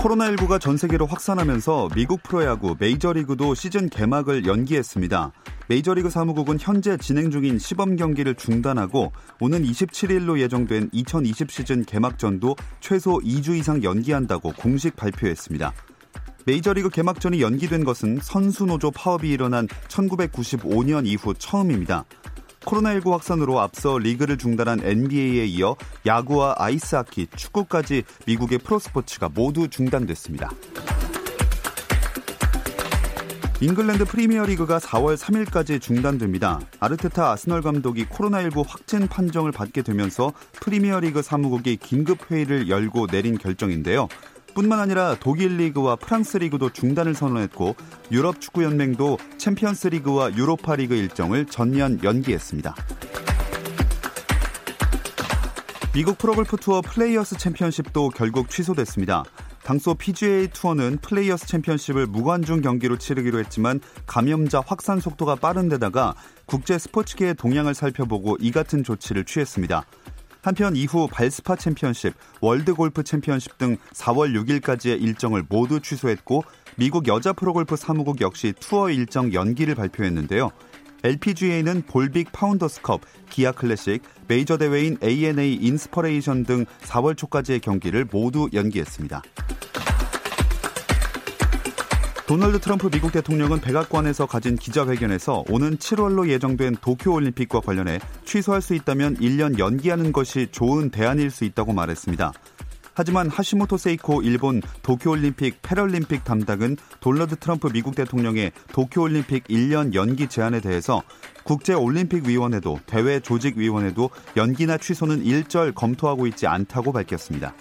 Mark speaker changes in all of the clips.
Speaker 1: 코로나19가 전 세계로 확산하면서 미국 프로야구 메이저리그도 시즌 개막을 연기했습니다. 메이저리그 사무국은 현재 진행 중인 시범 경기를 중단하고 오는 27일로 예정된 2020 시즌 개막전도 최소 2주 이상 연기한다고 공식 발표했습니다. 메이저리그 개막전이 연기된 것은 선수 노조 파업이 일어난 1995년 이후 처음입니다. 코로나19 확산으로 앞서 리그를 중단한 NBA에 이어 야구와 아이스하키, 축구까지 미국의 프로스포츠가 모두 중단됐습니다. 잉글랜드 프리미어리그가 4월 3일까지 중단됩니다. 아르테타 아스널 감독이 코로나19 확진 판정을 받게 되면서 프리미어리그 사무국이 긴급 회의를 열고 내린 결정인데요. 뿐만 아니라 독일 리그와 프랑스 리그도 중단을 선언했고 유럽 축구 연맹도 챔피언스 리그와 유로파 리그 일정을 전면 연기했습니다. 미국 프로골프 투어 플레이어스 챔피언십도 결국 취소됐습니다. 당초 PGA 투어는 플레이어스 챔피언십을 무관중 경기로 치르기로 했지만 감염자 확산 속도가 빠른 데다가 국제 스포츠계의 동향을 살펴보고 이 같은 조치를 취했습니다. 한편 이후 발스파 챔피언십, 월드 골프 챔피언십 등 4월 6일까지의 일정을 모두 취소했고 미국 여자 프로골프 사무국 역시 투어 일정 연기를 발표했는데요. LPGA는 볼빅 파운더스컵, 기아 클래식, 메이저 대회인 ANA 인스퍼레이션 등 4월 초까지의 경기를 모두 연기했습니다. 도널드 트럼프 미국 대통령은 백악관에서 가진 기자회견에서 오는 7월로 예정된 도쿄올림픽과 관련해 취소할 수 있다면 1년 연기하는 것이 좋은 대안일 수 있다고 말했습니다. 하지만 하시모토 세이코 일본 도쿄올림픽 패럴림픽 담당은 도널드 트럼프 미국 대통령의 도쿄올림픽 1년 연기 제안에 대해서 국제올림픽위원회도 대회 조직위원회도 연기나 취소는 일절 검토하고 있지 않다고 밝혔습니다.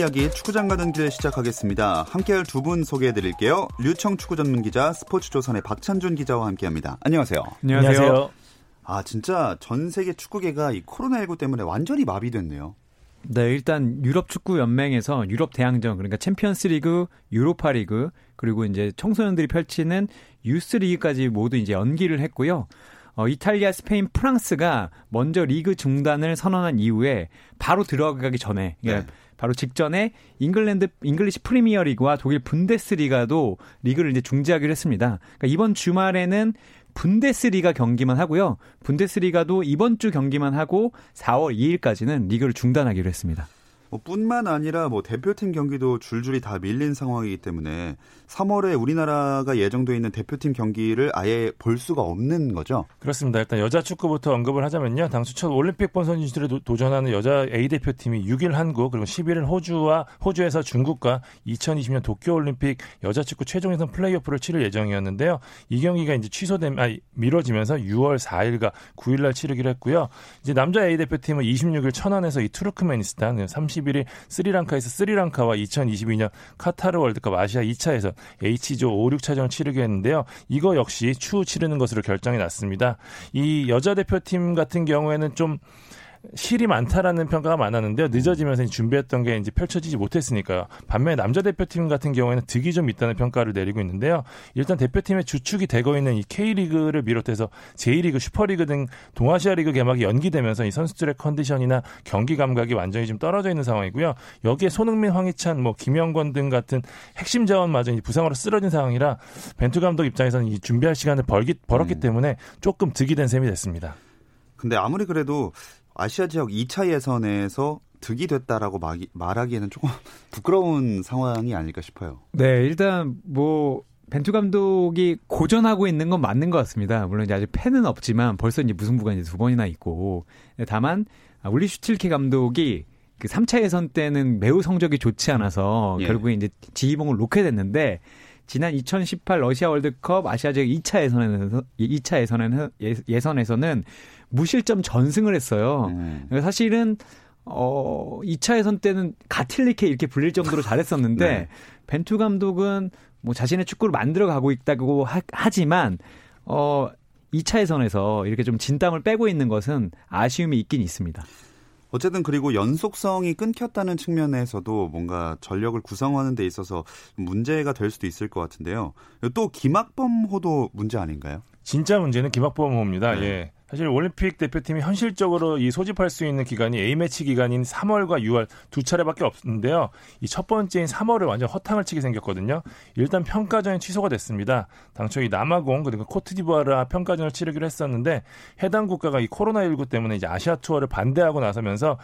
Speaker 1: 이야기 축구장 가는 길 시작하겠습니다. 함께할 두 분 소개해드릴게요. 류청 축구 전문 기자, 스포츠조선의 박찬준 기자와 함께합니다. 안녕하세요.
Speaker 2: 안녕하세요.
Speaker 1: 아 진짜 전 세계 축구계가 이 코로나19 때문에 완전히 마비됐네요.
Speaker 2: 네, 일단 유럽 축구 연맹에서 유럽 대항전 그러니까 챔피언스리그, 유로파리그 그리고 이제 청소년들이 펼치는 유스리그까지 모두 이제 연기를 했고요. 어, 이탈리아, 스페인, 프랑스가 먼저 리그 중단을 선언한 이후에 바로 들어가기 전에 그러니까 네. 바로 직전에 잉글랜드 잉글리시 프리미어 리그와 독일 분데스리가도 리그를 이제 중지하기로 했습니다. 그러니까 이번 주말에는 분데스리가 경기만 하고요. 분데스리가도 이번 주 경기만 하고 4월 2일까지는 리그를 중단하기로 했습니다.
Speaker 1: 뭐 뿐만 아니라 뭐 대표팀 경기도 줄줄이 다 밀린 상황이기 때문에 3월에 우리나라가 예정돼 있는 대표팀 경기를 아예 볼 수가 없는 거죠.
Speaker 3: 그렇습니다. 일단 여자 축구부터 언급을 하자면요. 당초 첫 올림픽 본선 진출에 도전하는 여자 A 대표팀이 6일 한국 그리고 11일 호주와 호주에서 중국과 2020년 도쿄 올림픽 여자 축구 최종 예선 플레이오프를 치를 예정이었는데요. 이 경기가 이제 취소된 아 미뤄지면서 6월 4일과 9일 날 치르기로 했고요. 이제 남자 A 대표팀은 26일 천안에서 이 투르크메니스탄 31일 스리랑카에서 스리랑카와 2022년 카타르 월드컵 아시아 2차 에서 H조 5, 6차전을 치르게 했는데요. 이거 역시 추후 치르는 것으로 결정이 났습니다. 이 여자 대표팀 같은 경우에는 좀 실이 많다라는 평가가 많았는데요. 늦어지면서 준비했던 게 이제 펼쳐지지 못했으니까요. 반면에 남자 대표팀 같은 경우에는 득이 좀 있다는 평가를 내리고 있는데요. 일단 대표팀의 주축이 되고 있는 이 K리그를 비롯해서 J리그, 슈퍼리그 등 동아시아 리그 개막이 연기되면서 이 선수들의 컨디션이나 경기 감각이 완전히 좀 떨어져 있는 상황이고요. 여기에 손흥민, 황희찬, 뭐 김영권 등 같은 핵심 자원마저 부상으로 쓰러진 상황이라 벤투 감독 입장에서는 이 준비할 시간을 벌기, 벌었기 음. 때문에 조금 득이 된 셈이 됐습니다.
Speaker 1: 근데 아무리 그래도 아시아 지역 2차 예선에서 득이 됐다라고 말하기에는 조금 부끄러운 상황이 아닐까 싶어요.
Speaker 2: 네, 일단 뭐 벤투 감독이 고전하고 있는 건 맞는 것 같습니다. 물론 이제 아직 팬은 없지만 벌써 이제 무승부가 이제 두 번이나 있고 다만 울리 슈틸케 감독이 그 3차 예선 때는 매우 성적이 좋지 않아서 예. 결국에 이제 지휘봉을 놓게 됐는데 지난 2018 러시아 월드컵 아시아 지역 2차 예선에서 2차 예선에는 예선에서는 무실점 전승을 했어요. 음. 사실은 어 2차 예선 때는 가틸리케 이렇게 불릴 정도로 잘했었는데 네. 벤투 감독은 뭐 자신의 축구를 만들어 가고 있다고 하, 지만 어 2차 예선에서 이렇게 좀 진땀을 빼고 있는 것은 아쉬움이 있긴 있습니다.
Speaker 1: 어쨌든 그리고 연속성이 끊겼다는 측면에서도 뭔가 전력을 구성하는 데 있어서 문제가 될 수도 있을 것 같은데요. 또 김학범 호도 문제 아닌가요?
Speaker 3: 진짜 문제는 김학범 호입니다. 네. 예. 사실 올림픽 대표팀이 현실적으로 이 소집할 수 있는 기간이 A매치 기간인 3월과 6월 두 차례밖에 없는데요. 이 첫 번째인 3월을 완전 허탕을 치게 생겼거든요. 일단 평가전이 취소가 됐습니다. 당초 이 남아공 그리고 코트디부아르와 평가전을 치르기로 했었는데 해당 국가가 이 코로나19 때문에 이제 아시아 투어를 반대하고 나서면서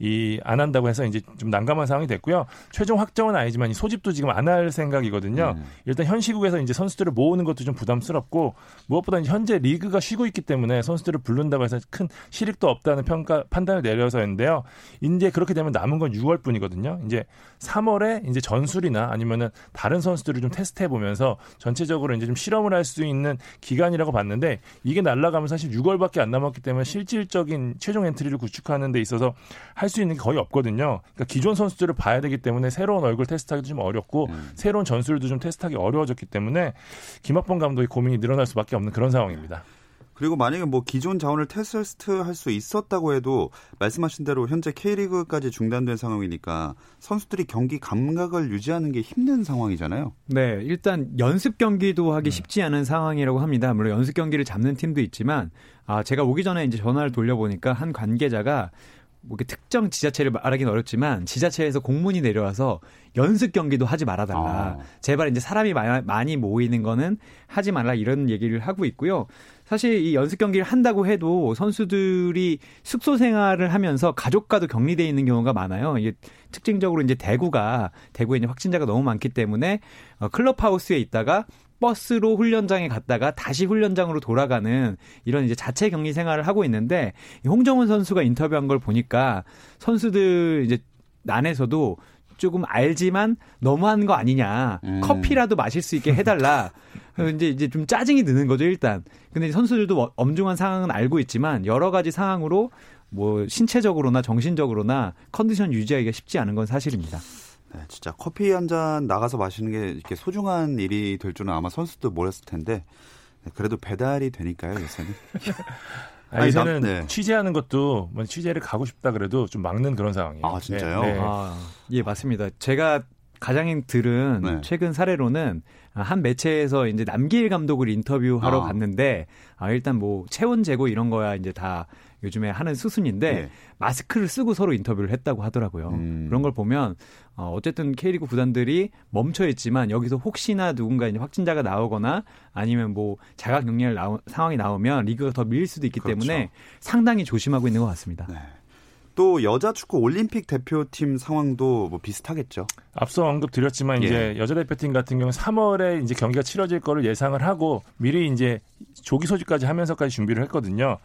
Speaker 3: 이 안 한다고 해서 이제 좀 난감한 상황이 됐고요. 최종 확정은 아니지만 이 소집도 지금 안 할 생각이거든요. 음. 일단 현 시국에서 이제 선수들을 모으는 것도 좀 부담스럽고 무엇보다 현재 리그가 쉬고 있기 때문에 선수들 선수들을 부른다고 해서 큰 실익도 없다는 평가 판단을 내려서였는데요. 이제 그렇게 되면 남은 건 6월뿐이거든요. 이제 3월에 이제 전술이나 아니면은 다른 선수들을 좀 테스트해 보면서 전체적으로 이제 좀 실험을 할 수 있는 기간이라고 봤는데 이게 날라가면 사실 6월밖에 안 남았기 때문에 실질적인 최종 엔트리를 구축하는 데 있어서 할 수 있는 게 거의 없거든요. 그러니까 기존 선수들을 봐야 되기 때문에 새로운 얼굴 테스트하기도 좀 어렵고 음. 새로운 전술도 좀 테스트하기 어려워졌기 때문에 김학범 감독의 고민이 늘어날 수밖에 없는 그런 상황입니다.
Speaker 1: 그리고 만약에 뭐 기존 자원을 테스트할 수 있었다고 해도 말씀하신 대로 현재 K리그까지 중단된 상황이니까 선수들이 경기 감각을 유지하는 게 힘든 상황이잖아요.
Speaker 2: 네, 일단 연습 경기도 하기 네. 쉽지 않은 상황이라고 합니다. 물론 연습 경기를 잡는 팀도 있지만 아 제가 오기 전에 이제 전화를 돌려보니까 한 관계자가 뭐 이렇게 특정 지자체를 말하기는 어렵지만 지자체에서 공문이 내려와서 연습 경기도 하지 말아달라. 아. 제발 이제 사람이 많이 모이는 거는 하지 말라 이런 얘기를 하고 있고요. 사실 이 연습 경기를 한다고 해도 선수들이 숙소 생활을 하면서 가족과도 격리돼 있는 경우가 많아요. 이게 특징적으로 이제 대구가 대구에 이제 확진자가 너무 많기 때문에 어, 클럽 하우스에 있다가 버스로 훈련장에 갔다가 다시 훈련장으로 돌아가는 이런 이제 자체 격리 생활을 하고 있는데 홍정훈 선수가 인터뷰한 걸 보니까 선수들 이제 난에서도 조금 알지만 너무한 거 아니냐. 음. 커피라도 마실 수 있게 해달라. 이제 이제 좀 짜증이 드는 거죠 일단. 근데 선수들도 뭐 엄중한 상황은 알고 있지만 여러 가지 상황으로 뭐 신체적으로나 정신적으로나 컨디션 유지하기가 쉽지 않은 건 사실입니다.
Speaker 1: 네, 진짜 커피 한 잔 나가서 마시는 게 이렇게 소중한 일이 될 줄은 아마 선수도 몰랐을 텐데 네, 그래도 배달이 되니까요 요새는.
Speaker 3: 아니, 요새는 네. 취재하는 것도 뭐 취재를 가고 싶다 그래도 좀 막는 그런 상황이에요.
Speaker 1: 아 진짜요? 네. 네. 아,
Speaker 2: 예 맞습니다. 제가 가장 들은 네. 최근 사례로는 한 매체에서 이제 남기일 감독을 인터뷰하러 아. 갔는데 아 일단 뭐 체온 재고 이런 거야 이제 다 요즘에 하는 수순인데 네. 마스크를 쓰고 서로 인터뷰를 했다고 하더라고요. 음. 그런 걸 보면 어, 어쨌든 K리그 구단들이 멈춰 있지만 여기서 혹시나 누군가 이제 확진자가 나오거나 아니면 뭐 자가 격리할 나오, 상황이 나오면 리그가 더 밀릴 수도 있기 그렇죠. 때문에 상당히 조심하고 있는 것 같습니다. 네.
Speaker 1: 또 여자 축구 올림픽 대표팀 상황도 뭐 비슷하겠죠.
Speaker 3: 앞서 언급 드렸지만 예. 이제 여자 대표팀 같은 경우 는 3월에 이제 경기가 치러질 거를 예상을 하고 미리 이제 조기 소집까지 하면서까지 준비를 했거든요.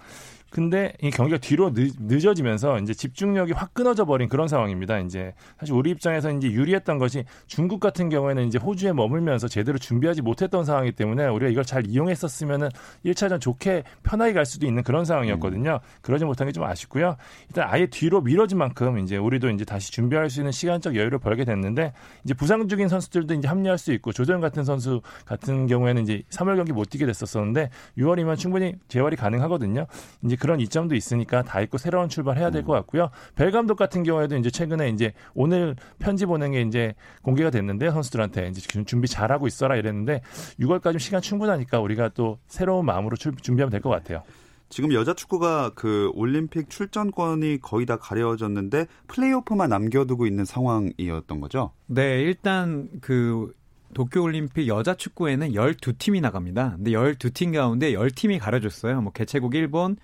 Speaker 3: 근데 이 경기가 뒤로 늦, 어지면서 이제 집중력이 확 끊어져 버린 그런 상황입니다. 이제 사실 우리 입장에서 이제 유리했던 것이 중국 같은 경우에는 이제 호주에 머물면서 제대로 준비하지 못했던 상황이기 때문에 우리가 이걸 잘 이용했었으면은 1차전 좋게 편하게 갈 수도 있는 그런 상황이었거든요. 음. 그러지 못한 게 좀 아쉽고요. 일단 아예 뒤로 미뤄진 만큼 이제 우리도 이제 다시 준비할 수 있는 시간적 여유를 벌게 됐는데 이제 부상 중인 선수들도 이제 합류할 수 있고 조전 같은 선수 같은 경우에는 이제 3월 경기 못 뛰게 됐었었는데 6월이면 충분히 재활이 가능하거든요. 이제 그 그런 이점도 있으니까 다 있고 새로운 출발해야 될 것 같고요. 벨 감독 같은 경우에도 이제 최근에 이제 오늘 편지 보낸 게 이제 공개가 됐는데 선수들한테 이제 준비 잘하고 있어라 이랬는데 6월까지 시간 충분하니까 우리가 또 새로운 마음으로 준비하면 될 것 같아요.
Speaker 1: 지금 여자 축구가 그 올림픽 출전권이 거의 다 가려졌는데 플레이오프만 남겨두고 있는 상황이었던 거죠?
Speaker 2: 네, 일단 그 도쿄올림픽 여자 축구에는 12팀이 나갑니다. 근데 12팀 가운데 10팀이 가려졌어요. 뭐 개최국 일본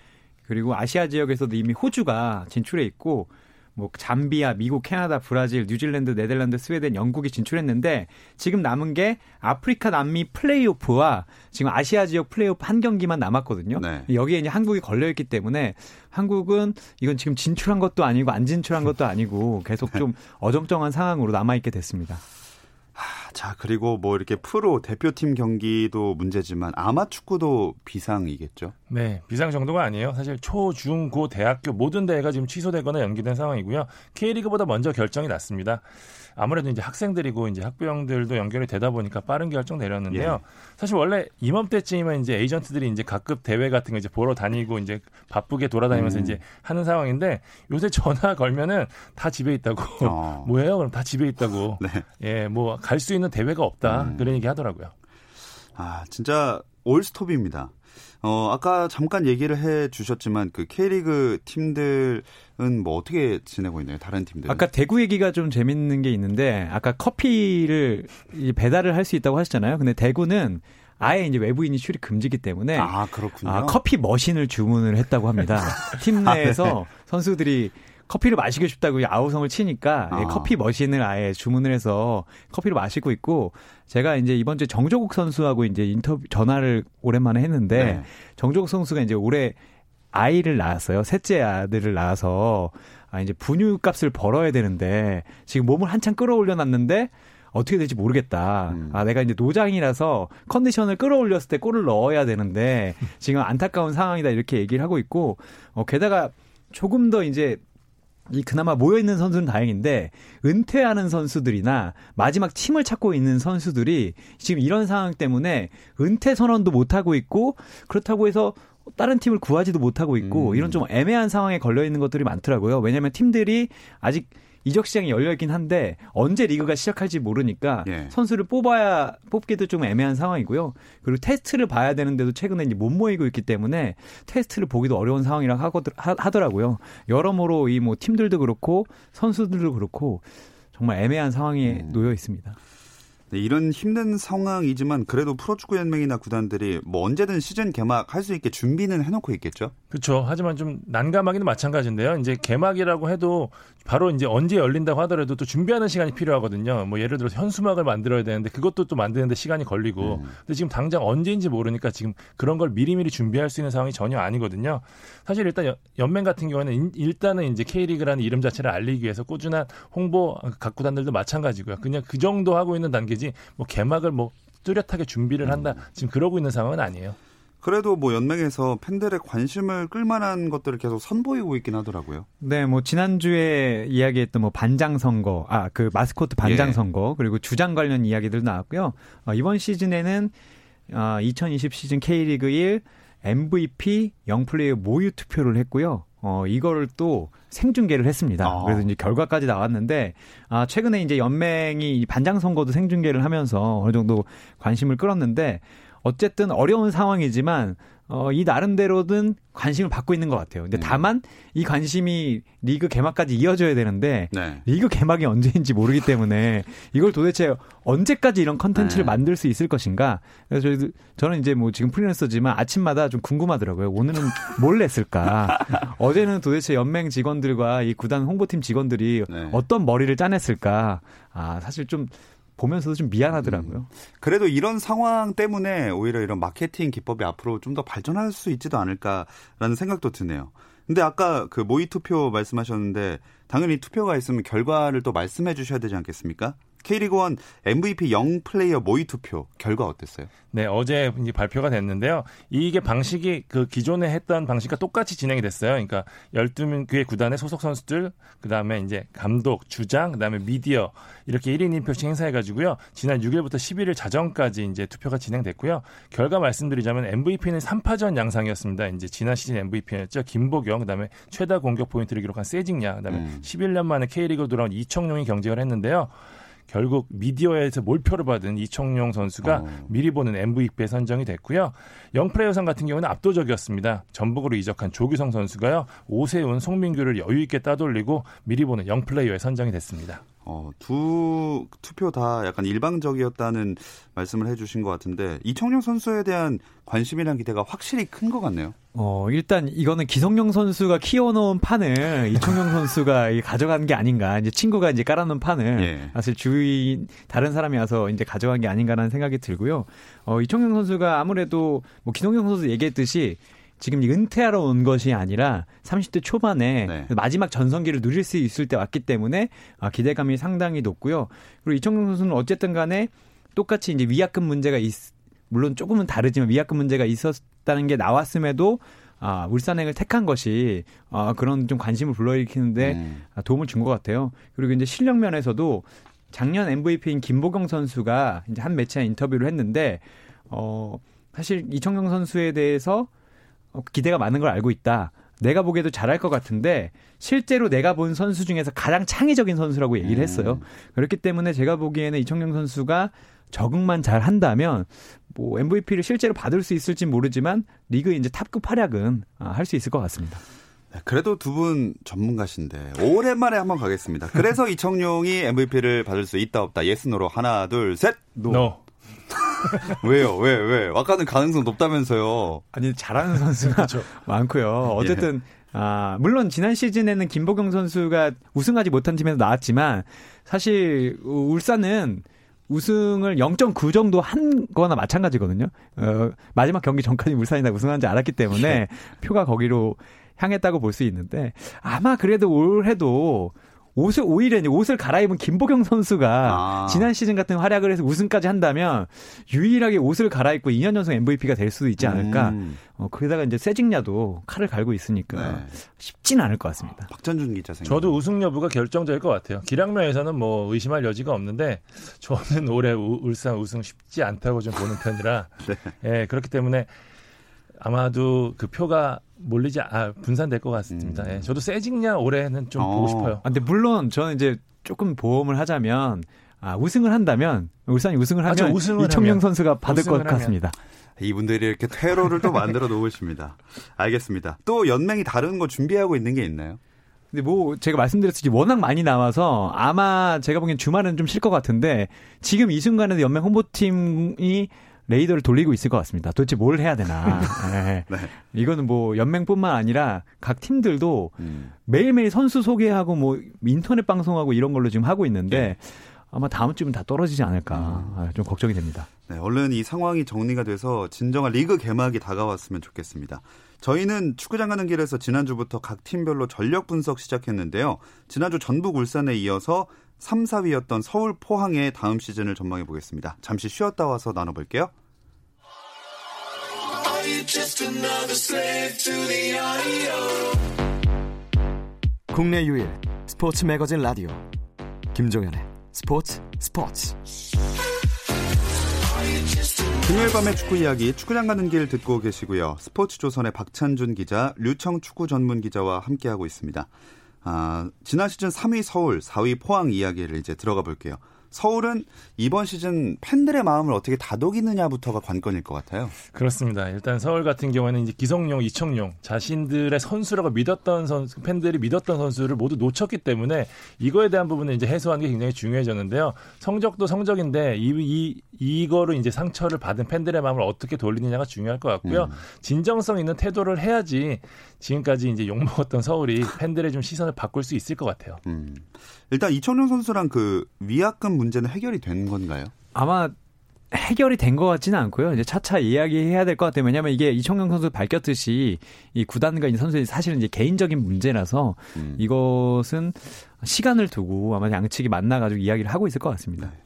Speaker 2: 그리고 아시아 지역에서도 이미 호주가 진출해 있고 뭐 잠비아, 미국, 캐나다, 브라질, 뉴질랜드, 네덜란드, 스웨덴, 영국이 진출했는데 지금 남은 게 아프리카 남미 플레이오프와 지금 아시아 지역 플레이오프 한 경기만 남았거든요. 네. 여기에 이제 한국이 걸려 있기 때문에 한국은 이건 지금 진출한 것도 아니고 안 진출한 것도 아니고 계속 좀 어정쩡한 상황으로 남아 있게 됐습니다.
Speaker 1: 자, 그리고 뭐 이렇게 프로 대표팀 경기도 문제지만 아마 축구도 비상이겠죠?
Speaker 3: 네, 비상 정도가 아니에요. 사실 초, 중, 고, 대학교 모든 대회가 지금 취소되거나 연기된 상황이고요. K리그보다 먼저 결정이 났습니다. 아무래도 이제 학생들이고 이제 학부형들도 연결이 되다 보니까 빠른 결정 내렸는데요. 예. 사실 원래 이맘때쯤이면 이제 에이전트들이 이제 각급 대회 같은 거 이제 보러 다니고 이제 바쁘게 돌아다니면서 음. 이제 하는 상황인데 요새 전화 걸면은 다 집에 있다고. 어. 뭐예요? 그럼 다 집에 있다고. 네. 예, 뭐 갈 수 있는 대회가 없다. 음. 그런 얘기 하더라고요.
Speaker 1: 아, 진짜 올스톱입니다. 어, 아까 잠깐 얘기를 해 주셨지만 그 K리그 팀들은 뭐 어떻게 지내고 있나요? 다른 팀들?
Speaker 2: 아까 대구 얘기가 좀 재밌는 게 있는데 아까 커피를 배달을 할 수 있다고 하셨잖아요. 근데 대구는 아예 이제 외부인이 출입 금지기 때문에
Speaker 1: 아, 그렇군요. 아,
Speaker 2: 커피 머신을 주문을 했다고 합니다. 팀 내에서 아, 네. 선수들이 커피를 마시고 싶다고 아우성을 치니까 아. 커피 머신을 아예 주문을 해서 커피를 마시고 있고 제가 이제 이번 주에 정조국 선수하고 이제 인터뷰 전화를 오랜만에 했는데 네. 정조국 선수가 이제 올해 아이를 낳았어요. 셋째 아들을 낳아서 아 이제 분유 값을 벌어야 되는데 지금 몸을 한참 끌어올려 놨는데 어떻게 될지 모르겠다. 음. 아, 내가 이제 노장이라서 컨디션을 끌어올렸을 때 골을 넣어야 되는데 지금 안타까운 상황이다 이렇게 얘기를 하고 있고 어, 게다가 조금 더 이제 이 그나마 모여 있는 선수는 다행인데 은퇴하는 선수들이나 마지막 팀을 찾고 있는 선수들이 지금 이런 상황 때문에 은퇴 선언도 못 하고 있고 그렇다고 해서 다른 팀을 구하지도 못하고 있고 음. 이런 좀 애매한 상황에 걸려 있는 것들이 많더라고요. 왜냐하면 팀들이 아직 이적 시장이 열려 있긴 한데 언제 리그가 시작할지 모르니까 예. 선수를 뽑아야 뽑기도 좀 애매한 상황이고요. 그리고 테스트를 봐야 되는데도 최근에 이제 못 모이고 있기 때문에 테스트를 보기도 어려운 상황이라 하더라고요. 여러모로 이 뭐 팀들도 그렇고 선수들도 그렇고 정말 애매한 상황에 음. 놓여 있습니다.
Speaker 1: 네, 이런 힘든 상황이지만 그래도 프로축구 연맹이나 구단들이 뭐 언제든 시즌 개막할 수 있게 준비는 해놓고 있겠죠.
Speaker 3: 그렇죠. 하지만 좀 난감하기는 마찬가지인데요. 이제 개막이라고 해도 바로 이제 언제 열린다고 하더라도 또 준비하는 시간이 필요하거든요. 뭐 예를 들어서 현수막을 만들어야 되는데 그것도 또 만드는데 시간이 걸리고. 음. 근데 지금 당장 언제인지 모르니까 지금 그런 걸 미리미리 준비할 수 있는 상황이 전혀 아니거든요. 사실 일단 연맹 같은 경우에는 일단은 이제 K리그라는 이름 자체를 알리기 위해서 꾸준한 홍보 각 구단들도 마찬가지고요. 그냥 그 정도 하고 있는 단계지 뭐 개막을 뭐 뚜렷하게 준비를 한다. 음. 지금 그러고 있는 상황은 아니에요.
Speaker 1: 그래도 뭐 연맹에서 팬들의 관심을 끌만한 것들을 계속 선보이고 있긴 하더라고요.
Speaker 2: 네, 뭐 지난주에 이야기했던 뭐 반장 선거, 아 그 마스코트 반장 예. 선거 그리고 주장 관련 이야기들 나왔고요. 어, 이번 시즌에는 어, 2020 시즌 K리그 1 MVP 영플레이어 모유 투표를 했고요. 어, 이거를 또 생중계를 했습니다. 아. 그래서 이제 결과까지 나왔는데, 아, 최근에 이제 연맹이 반장 선거도 생중계를 하면서 어느 정도 관심을 끌었는데, 어쨌든 어려운 상황이지만 어, 이 나름대로든 관심을 받고 있는 것 같아요. 근데 음. 다만 이 관심이 리그 개막까지 이어져야 되는데 네. 리그 개막이 언제인지 모르기 때문에 이걸 도대체 언제까지 이런 컨텐츠를 네. 만들 수 있을 것인가. 그래서 저희 저는 이제 뭐 지금 프리랜서지만 아침마다 좀 궁금하더라고요. 오늘은 뭘 냈을까? 어제는 도대체 연맹 직원들과 이 구단 홍보팀 직원들이 네. 어떤 머리를 짜냈을까? 아 사실 좀 보면서도 좀 미안하더라고요. 음.
Speaker 1: 그래도 이런 상황 때문에 오히려 이런 마케팅 기법이 앞으로 좀 더 발전할 수 있지도 않을까라는 생각도 드네요. 근데 아까 그 모의 투표 말씀하셨는데 당연히 투표가 있으면 결과를 또 말씀해 주셔야 되지 않겠습니까? K리그 1 MVP 영 플레이어 모의 투표 결과 어땠어요?
Speaker 3: 네, 어제 이제 발표가 됐는데요. 이게 방식이 그 기존에 했던 방식과 똑같이 진행이 됐어요. 그러니까 12개의 구단의 소속 선수들, 그다음에 이제 감독, 주장, 그다음에 미디어 이렇게 1인 1표씩 행사해 가지고요. 지난 6일부터 11일 자정까지 이제 투표가 진행됐고요. 결과 말씀드리자면 MVP는 3파전 양상이었습니다. 이제 지난 시즌 MVP였죠. 김보경, 그다음에 최다 공격 포인트를 기록한 세징야, 그다음에 음. 11년 만에 K리그 돌아온 이청용이 경쟁을 했는데요. 결국 미디어에서 몰표를 받은 이청용 선수가 어. 미리 보는 MVP에 선정이 됐고요. 영플레이 어상 같은 경우는 압도적이었습니다. 전북으로 이적한 조규성 선수가요. 오세훈, 송민규를 여유 있게 따돌리고 미리 보는 영플레이어에 선정이 됐습니다.
Speaker 1: 어, 두 투표 다 약간 일방적이었다는 말씀을 해주신 것 같은데 이청용 선수에 대한 관심이란 기대가 확실히 큰 것 같네요.
Speaker 2: 어, 일단 이거는 기성용 선수가 키워놓은 판을 이청용 선수가 가져간 게 아닌가. 이제 친구가 이제 깔아놓은 판을 예. 사실 주위 다른 사람이 와서 이제 가져간 게 아닌가라는 생각이 들고요. 어, 이청용 선수가 아무래도 뭐 기성용 선수 얘기했듯이 지금 은퇴하러 온 것이 아니라 30대 초반에 네. 마지막 전성기를 누릴 수 있을 때 왔기 때문에 아, 기대감이 상당히 높고요. 그리고 이청용 선수는 어쨌든 간에 똑같이 이제 위약금 문제가 있, 물론 조금은 다르지만 위약금 문제가 있었다는 게 나왔음에도 아, 울산행을 택한 것이 아, 그런 좀 관심을 불러일으키는데 음. 도움을 준 것 같아요. 그리고 이제 실력 면에서도 작년 MVP인 김보경 선수가 이제 한 매체 인터뷰를 했는데 어, 사실 이청용 선수에 대해서 어, 기대가 많은 걸 알고 있다. 내가 보기에도 잘할 것 같은데 실제로 내가 본 선수 중에서 가장 창의적인 선수라고 얘기를 음. 했어요. 음. 그렇기 때문에 제가 보기에는 이청용 선수가 적응만 잘 한다면 뭐 MVP를 실제로 받을 수 있을지 모르지만 리그 이제 탑급 활약은 아, 할수 있을 것 같습니다.
Speaker 1: 네, 그래도 두 분 전문가신데 오랜만에 한번 가겠습니다. 그래서 이청용이 MVP를 받을 수 있다 없다 yes no로 하나 둘 셋.
Speaker 3: No. No.
Speaker 1: 왜요? 왜, 왜? 아까는 가능성 높다면서요.
Speaker 2: 아니, 잘하는 선수가 그렇죠. 많고요. 어쨌든, 예. 아, 물론 지난 시즌에는 김보경 선수가 우승하지 못한 팀에서 나왔지만, 사실, 울산은 우승을 0.9 정도 한 거나 마찬가지거든요. 어, 마지막 경기 전까지 울산이 다 우승한지 알았기 때문에 예. 표가 거기로 향했다고 볼 수 있는데, 아마 그래도 올해도 옷을 오히려 이제 옷을 갈아입은 김보경 선수가 아. 지난 시즌 같은 활약을 해서 우승까지 한다면 유일하게 옷을 갈아입고 2년 연속 MVP가 될 수도 있지 않을까. 음. 어, 그러다가 이제 세징야도 칼을 갈고 있으니까 네. 쉽지는 않을 것 같습니다.
Speaker 1: 박전준 기자 생각.
Speaker 3: 저도 우승 여부가 결정적일 것 같아요. 기량면에서는 뭐 의심할 여지가 없는데 저는 올해 우, 울산 우승 쉽지 않다고 좀 보는 편이라 네. 예, 그렇기 때문에 아마도 그 표가 몰리지 아 분산될 것 같습니다. 음. 예. 저도 세징야 올해는 좀 어. 보고 싶어요.
Speaker 2: 아, 근데 물론 저는 이제 조금 보험을 하자면 아 우승을 한다면 울산이 우승을 하면 아, 우승을 이청용 하면. 선수가 받을 것 하면. 같습니다.
Speaker 1: 이분들이 이렇게 퇴로를 또 만들어 놓으십니다. 알겠습니다. 또 연맹이 다른 거 준비하고 있는 게 있나요?
Speaker 2: 근데 뭐 제가 말씀드렸듯이 워낙 많이 나와서 아마 제가 보기엔 주말은 좀쉴 것 같은데 지금 이 순간에도 연맹 홍보팀이 레이더를 돌리고 있을 것 같습니다. 도대체 뭘 해야 되나. 네. 네. 이거는 뭐 연맹뿐만 아니라 각 팀들도 음. 매일매일 선수 소개하고 뭐 인터넷 방송하고 이런 걸로 지금 하고 있는데 네. 아마 다음 주면 다 떨어지지 않을까 음. 아, 좀 걱정이 됩니다.
Speaker 1: 네, 얼른 이 상황이 정리가 돼서 진정한 리그 개막이 다가왔으면 좋겠습니다. 저희는 축구장 가는 길에서 지난주부터 각 팀별로 전력 분석 시작했는데요. 지난주 전북 울산에 이어서 3, 4위였던 서울 포항의 다음 시즌을 전망해 보겠습니다. 잠시 쉬었다 와서 나눠볼게요.
Speaker 4: 국내 유일 스포츠 매거진 라디오 김종현의 스포츠 스포츠
Speaker 1: 금요일 밤의 축구 이야기 축구장 가는 길 듣고 계시고요. 스포츠 조선의 박찬준 기자, 류청 축구 전문 기자와 함께하고 있습니다. 아, 지난 시즌 3위 서울, 4위 포항 이야기를 이제 들어가 볼게요. 서울은 이번 시즌 팬들의 마음을 어떻게 다독이느냐부터가 관건일 것 같아요.
Speaker 3: 그렇습니다. 일단 서울 같은 경우에는 이제 기성용, 이청용 자신들의 선수라고 믿었던 선수, 팬들이 믿었던 선수를 모두 놓쳤기 때문에 이거에 대한 부분은 이제 해소하는 게 굉장히 중요해졌는데요. 성적도 성적인데 이, 이 이거로 이제 상처를 받은 팬들의 마음을 어떻게 돌리느냐가 중요할 것 같고요. 음. 진정성 있는 태도를 해야지 지금까지 이제 욕먹었던 서울이 팬들의 좀 시선을 바꿀 수 있을 것 같아요. 음.
Speaker 1: 일단 이청용 선수랑 그 위약금 문제는 해결이 된 건가요?
Speaker 2: 아마 해결이 된 것 같지는 않고요. 이제 차차 이야기해야 될 것 같아요. 왜냐하면 이게 이청용 선수 밝혔듯이 이 구단과 이 선수의 사실은 이제 개인적인 문제라서
Speaker 1: 음.
Speaker 2: 이것은 시간을 두고 아마 양측이 만나가지고 이야기를 하고 있을 것 같습니다.
Speaker 1: 네.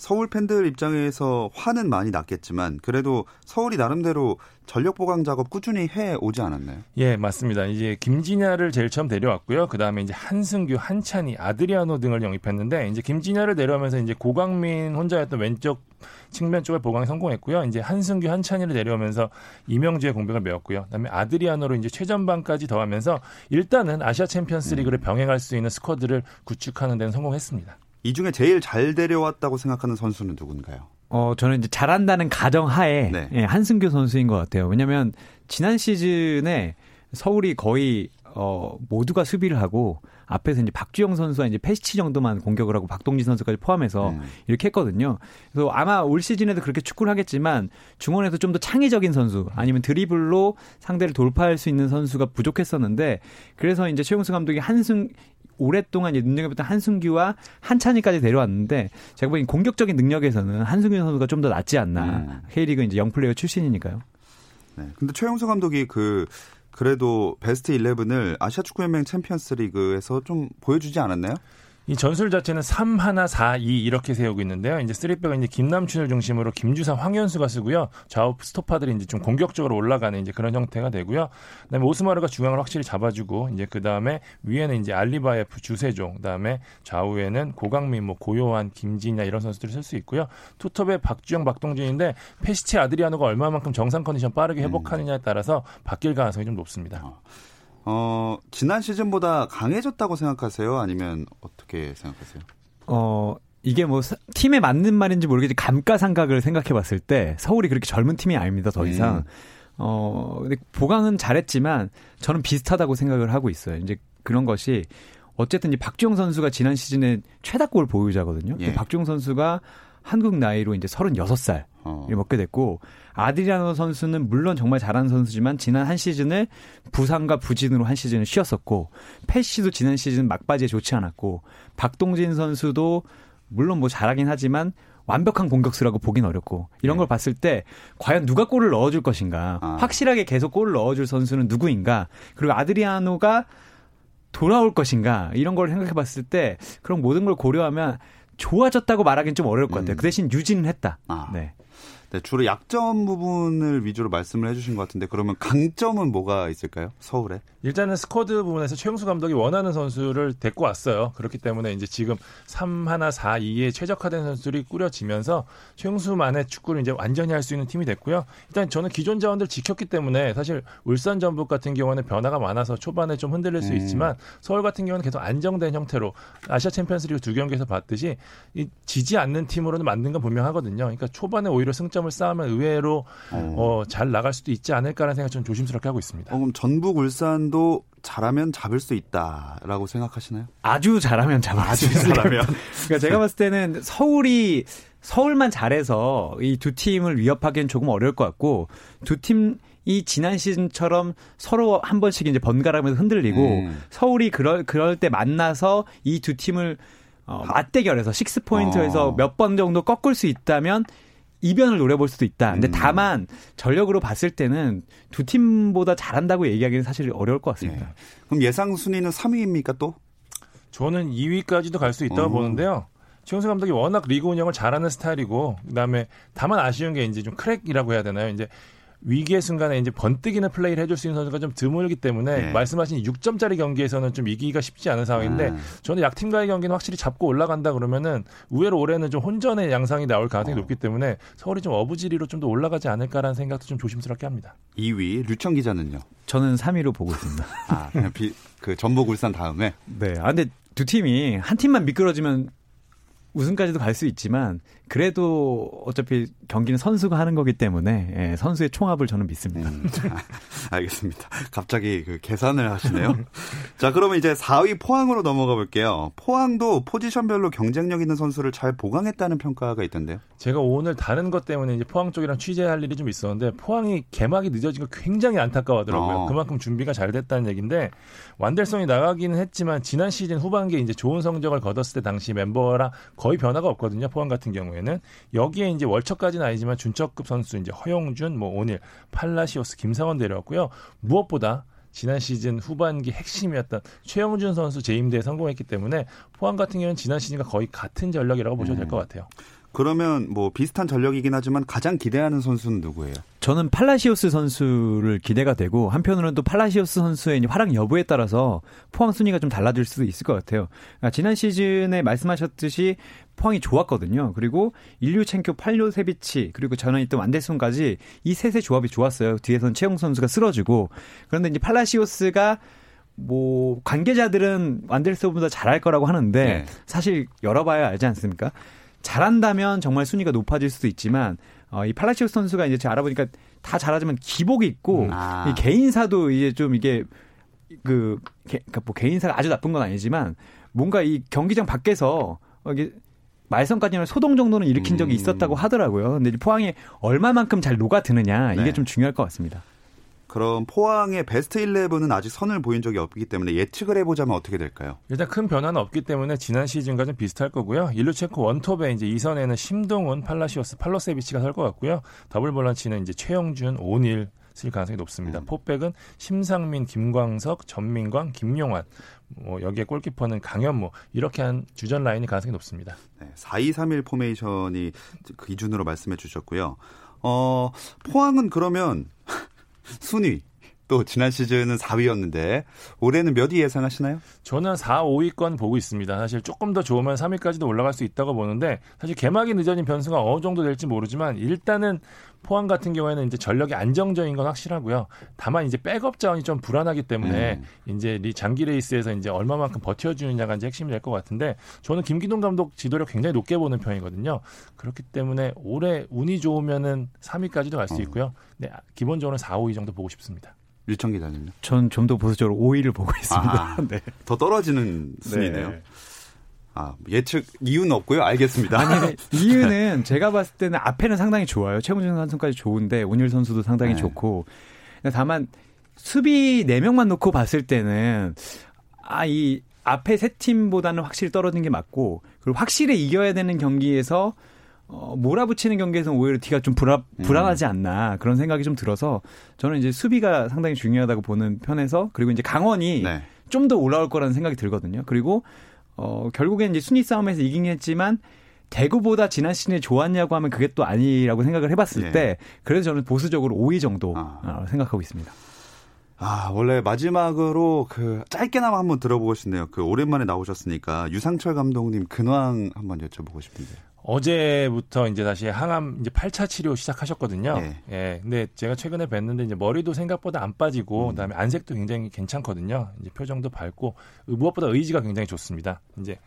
Speaker 1: 서울 팬들 입장에서 화는 많이 났겠지만 그래도 서울이 나름대로 전력 보강 작업 꾸준히 해 오지 않았나요?
Speaker 3: 예, 맞습니다. 이제 김진야를 제일 처음 데려왔고요. 그 다음에 이제 한승규, 한찬희, 아드리아노 등을 영입했는데 이제 김진야를 데려오면서 이제 고강민 혼자였던 왼쪽 측면 쪽에 보강에 성공했고요. 이제 한승규, 한찬희를 데려오면서 이명주의 공백을 메웠고요. 그다음에 아드리아노로 이제 최전방까지 더하면서 일단은 아시아 챔피언스리그를 병행할 수 있는 스쿼드를 구축하는 데는 성공했습니다.
Speaker 1: 이 중에 제일 잘 데려왔다고 생각하는 선수는 누군가요?
Speaker 2: 어, 저는 이제 잘한다는 가정하에
Speaker 1: 네.
Speaker 2: 예, 한승규 선수인 것 같아요. 왜냐면 지난 시즌에 서울이 거의 어, 모두가 수비를 하고 앞에서 이제 박주영 선수와 이제 페시치 정도만 공격을 하고 박동진 선수까지 포함해서
Speaker 1: 음.
Speaker 2: 이렇게 했거든요. 그래서 아마 올 시즌에도 그렇게 축구를 하겠지만 중원에서 좀 더 창의적인 선수 아니면 드리블로 상대를 돌파할 수 있는 선수가 부족했었는데 그래서 이제 최용수 감독이 한승 오랫동안 이제 눈여겨봤던 한승규와 한찬희까지 데려왔는데 제가 보기엔 공격적인 능력에서는 한승규 선수가 좀 더 낫지 않나.
Speaker 1: 음.
Speaker 2: K리그 이제 영플레이어 출신이니까요.
Speaker 1: 네. 근데 최용수 감독이 그 그래도 베스트 11을 아시아 축구 연맹 챔피언스 리그에서 좀 보여주지 않았나요?
Speaker 3: 이 전술 자체는 3 1 4 2 이렇게 세우고 있는데요. 이제 3백은 이제 김남춘을 중심으로 김주성, 황현수가 쓰고요. 좌우 스토퍼들이 이제 좀 공격적으로 올라가는 이제 그런 형태가 되고요. 그다음에 오스마르가 중앙을 확실히 잡아주고 이제 그다음에 위에는 이제 알리바예프, 주세종, 그다음에 좌우에는 고광민, 뭐 고요한, 김진야 이런 선수들을 쓸 수 있고요. 투톱에 박주영, 박동진인데 페시치 아드리아노가 얼마만큼 정상 컨디션 빠르게 회복하느냐에 따라서 바뀔 가능성이 좀 높습니다.
Speaker 1: 어, 지난 시즌보다 강해졌다고 생각하세요? 아니면 어떻게 생각하세요?
Speaker 2: 어, 이게 뭐 사- 팀에 맞는 말인지 모르겠지만 감가상각을 생각해 봤을 때 서울이 그렇게 젊은 팀이 아닙니다. 더 이상.
Speaker 1: 음.
Speaker 2: 어, 근데 보강은 잘했지만 저는 비슷하다고 생각을 하고 있어요. 이제 그런 것이 어쨌든 이 박주영 선수가 지난 시즌에 최다 골 보유자거든요.
Speaker 1: 예.
Speaker 2: 박주영 선수가 한국 나이로 이제 36살
Speaker 1: 어.
Speaker 2: 을 먹게 됐고 아드리아노 선수는 물론 정말 잘하는 선수지만 지난 한 시즌을 부상과 부진으로 한 시즌을 쉬었었고 패시도 지난 시즌 막바지에 좋지 않았고 박동진 선수도 물론 뭐 잘하긴 하지만 완벽한 공격수라고 보긴 어렵고 이런
Speaker 1: 네.
Speaker 2: 걸 봤을 때 과연 누가 골을 넣어줄 것인가
Speaker 1: 아.
Speaker 2: 확실하게 계속 골을 넣어줄 선수는 누구인가 그리고 아드리아노가 돌아올 것인가 이런 걸 생각해 봤을 때 그런 모든 걸 고려하면 좋아졌다고 말하기는 좀 어려울 것 같아요.
Speaker 1: 음.
Speaker 2: 그 대신 유지는 했다.
Speaker 1: 아.
Speaker 2: 네.
Speaker 1: 네, 주로 약점 부분을 위주로 말씀을 해주신 것 같은데 그러면 강점은 뭐가 있을까요? 서울에?
Speaker 3: 일단은 스쿼드 부분에서 최용수 감독이 원하는 선수를 데리고 왔어요. 그렇기 때문에 이제 지금 3 1 4 2에 최적화된 선수들이 꾸려지면서 최용수만의 축구를 이제 완전히 할 수 있는 팀이 됐고요. 일단 저는 기존 자원들 지켰기 때문에 사실 울산 전북 같은 경우는 변화가 많아서 초반에 좀 흔들릴 수
Speaker 1: 음.
Speaker 3: 있지만 서울 같은 경우는 계속 안정된 형태로 아시아 챔피언스리그 두 경기에서 봤듯이 이 지지 않는 팀으로는 만든 건 분명하거든요. 그러니까 초반에 오히려 승점 을 쌓으면 의외로
Speaker 1: 어.
Speaker 3: 어, 잘 나갈 수도 있지 않을까라는 생각 좀 조심스럽게 하고 있습니다.
Speaker 1: 어, 그럼 전북 울산도 잘하면 잡을 수 있다라고 생각하시나요?
Speaker 2: 아주 잘하면 잡을 수 있어요. 그러니까 제가 봤을 때는 서울이 서울만 잘해서 이 두 팀을 위협하기엔 조금 어려울 것 같고 두 팀 이 지난 시즌처럼 서로 한 번씩 이제 번갈아가면서 흔들리고
Speaker 1: 음.
Speaker 2: 서울이 그럴 그럴 때 만나서 이 두 팀을 어, 맞대결해서 six point에서
Speaker 1: 어.
Speaker 2: 몇번 정도 꺾을 수 있다면 이변을 노려볼 수도 있다. 근데
Speaker 1: 음.
Speaker 2: 다만 전력으로 봤을 때는 두 팀보다 잘한다고 얘기하기는 사실 어려울 것 같습니다.
Speaker 1: 예. 그럼 예상 순위는 3위입니까 또?
Speaker 3: 저는 2위까지도 갈 수 있다고
Speaker 1: 어.
Speaker 3: 보는데요. 최용수 감독이 워낙 리그 운영을 잘하는 스타일이고 그다음에 다만 아쉬운 게 이제 좀 crack이라고 해야 되나요? 이제 위기의 순간에 이제 번뜩이는 플레이를 해줄 수 있는 선수가 좀 드물기 때문에
Speaker 1: 네.
Speaker 3: 말씀하신 6점짜리 경기에서는 좀 이기기가 쉽지 않은 상황인데
Speaker 1: 아.
Speaker 3: 저는 약팀과의 경기는 확실히 잡고 올라간다 그러면은 의외로 올해는 좀 혼전의 양상이 나올 가능성이
Speaker 1: 어.
Speaker 3: 높기 때문에 서울이 좀 어부지리로 좀 더 올라가지 않을까라는 생각도 좀 조심스럽게 합니다.
Speaker 1: 2위 류청 기자는요?
Speaker 2: 저는 3위로 보고 있습니다.
Speaker 1: 아, 그냥 비, 그 전북 울산 다음에
Speaker 2: 네. 아, 근데 두 팀이 한 팀만 미끄러지면 우승까지도 갈 수 있지만 그래도 어차피 경기는 선수가 하는 거기 때문에 예, 선수의 총합을 저는 믿습니다.
Speaker 1: 음, 알겠습니다. 갑자기 그 계산을 하시네요. 자, 그러면 이제 4위 포항으로 넘어가 볼게요. 포항도 포지션별로 경쟁력 있는 선수를 잘 보강했다는 평가가 있던데요.
Speaker 3: 제가 오늘 다른 것 때문에 이제 포항 쪽이랑 취재할 일이 좀 있었는데 포항이 개막이 늦어진 거 굉장히 안타까워하더라고요.
Speaker 1: 어.
Speaker 3: 그만큼 준비가 잘 됐다는 얘기인데 완델성이 나가기는 했지만 지난 시즌 후반기에 이제 좋은 성적을 거뒀을 때 당시 멤버랑 거의 변화가 없거든요. 포항 같은 경우에는 여기에 이제 월척까지는 아니지만 준척급 선수 이제 허용준, 뭐 오늘 팔라시오스, 김상원 데려왔고요. 무엇보다 지난 시즌 후반기 핵심이었던 최영준 선수 재임대에 성공했기 때문에 포항 같은 경우는 지난 시즌과 거의 같은 전력이라고 보셔도 될 것 같아요.
Speaker 1: 그러면 뭐 비슷한 전력이긴 하지만 가장 기대하는 선수는 누구예요?
Speaker 2: 저는 팔라시오스 선수를 기대가 되고 한편으로는 또 팔라시오스 선수의 활약 여부에 따라서 포항 순위가 좀 달라질 수도 있을 것 같아요. 그러니까 지난 시즌에 말씀하셨듯이 포항이 좋았거든요. 그리고 인류첸큐, 팔료세비치 그리고 전에 있던 완델손까지 이 셋의 조합이 좋았어요. 뒤에선 최용 선수가 쓰러지고 그런데 이제 팔라시오스가 뭐 관계자들은 완델손보다 잘할 거라고 하는데
Speaker 1: 네.
Speaker 2: 사실 열어봐야 알지 않습니까? 잘한다면 정말 순위가 높아질 수도 있지만 어, 이 팔라시오스 선수가 이제 제가 알아보니까 다 잘하지만 기복이 있고
Speaker 1: 아.
Speaker 2: 이 개인사도 이제 좀 이게 그 개, 그러니까 뭐 개인사가 아주 나쁜 건 아니지만 뭔가 이 경기장 밖에서 어, 이게 말썽까지는 소동 정도는 일으킨 적이
Speaker 1: 음.
Speaker 2: 있었다고 하더라고요. 근데 이 포항이 얼마만큼 잘 녹아드느냐 이게
Speaker 1: 네.
Speaker 2: 좀 중요할 것 같습니다.
Speaker 1: 그럼 포항의 베스트 11은 아직 선을 보인 적이 없기 때문에 예측을 해보자면 어떻게 될까요?
Speaker 3: 일단 큰 변화는 없기 때문에 지난 시즌과 좀 비슷할 거고요. 일류첸코 원톱에 이제 이선에는 심동운, 팔라시오스, 팔로세비치가 설 것 같고요. 더블 볼란치는 이제 최영준, 오닐 쓸 가능성이 높습니다.
Speaker 1: 음.
Speaker 3: 포백은 심상민, 김광석, 전민광, 김용환. 뭐 여기에 골키퍼는 강현무 이렇게 한 주전 라인이 가능성이 높습니다.
Speaker 1: 네, 4-2-3-1 포메이션이 그 기준으로 말씀해 주셨고요. 어, 포항은 그러면 순위 또 지난 시즌은 4위였는데 올해는 몇 위 예상하시나요?
Speaker 3: 저는 4, 5위권 보고 있습니다. 사실 조금 더 좋으면 3위까지도 올라갈 수 있다고 보는데 사실 개막이 늦어진 변수가 어느 정도 될지 모르지만 일단은 포항 같은 경우에는 이제 전력이 안정적인 건 확실하고요. 다만 이제 백업 자원이 좀 불안하기 때문에 이제 이 장기 레이스에서 이제 얼마만큼 버텨주느냐가 이제 핵심이 될 것 같은데 저는 김기동 감독 지도력 굉장히 높게 보는 편이거든요. 그렇기 때문에 올해 운이 좋으면은 3위까지도 갈 수 있고요. 네, 기본적으로 4, 5위 정도 보고 싶습니다.
Speaker 1: 류청 기자님요?
Speaker 2: 전 좀 더 보수적으로 5위를 보고 있습니다.
Speaker 1: 아,
Speaker 2: 네.
Speaker 1: 더 떨어지는 순위네요.
Speaker 2: 네.
Speaker 1: 아, 예측 이유는 없고요. 알겠습니다.
Speaker 2: 아니, 이유는 제가 봤을 때는 앞에는 상당히 좋아요. 최영준 선수까지 좋은데 오닐 선수도 상당히
Speaker 1: 네.
Speaker 2: 좋고. 다만 수비 4명만 놓고 봤을 때는 아, 이 앞에 세 팀보다는 확실히 떨어진 게 맞고 그리고 확실히 이겨야 되는 경기에서 어, 몰아붙이는 경기에서는 오히려 뒤가 좀 불안,
Speaker 1: 음.
Speaker 2: 불안하지 않나 그런 생각이 좀 들어서 저는 이제 수비가 상당히 중요하다고 보는 편에서 그리고 이제 강원이
Speaker 1: 네.
Speaker 2: 좀더 올라올 거라는 생각이 들거든요. 그리고 어 결국엔 이제 순위 싸움에서 이긴 했지만 대구보다 지난 시즌에 좋았냐고 하면 그게 또 아니라고 생각을 해봤을
Speaker 1: 네.
Speaker 2: 때 그래서 저는 보수적으로 5위 정도
Speaker 1: 아.
Speaker 2: 어, 생각하고 있습니다.
Speaker 1: 아, 원래 마지막으로 그 짧게나마 한번 들어보고 싶네요. 그 오랜만에 나오셨으니까 유상철 감독님 근황 한번 여쭤보고 싶은데.
Speaker 3: 어제부터 이제 다시 항암 이제 8차 치료 시작하셨거든요.
Speaker 1: 예.
Speaker 3: 예. 근데 제가 최근에 뵀는데 이제 머리도 생각보다 안 빠지고
Speaker 1: 음.
Speaker 3: 그다음에 안색도 굉장히 괜찮거든요. 이제 표정도 밝고 무엇보다 의지가 굉장히 좋습니다. 이제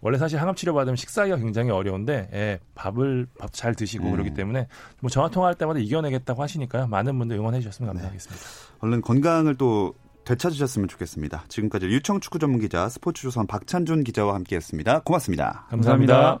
Speaker 3: 원래 사실 항암 치료 받으면 식사하기가 굉장히 어려운데 예, 밥을 밥 잘 드시고
Speaker 1: 음.
Speaker 3: 그러기 때문에 뭐 전화 통화할 때마다 이겨내겠다고 하시니까요. 많은 분들 응원해
Speaker 1: 네.
Speaker 3: 주셨으면 감사하겠습니다.
Speaker 1: 얼른 건강을 또 되찾으셨으면 좋겠습니다. 지금까지 유청 축구 전문 기자 스포츠 조선 박찬준 기자와 함께했습니다. 고맙습니다.
Speaker 3: 감사합니다.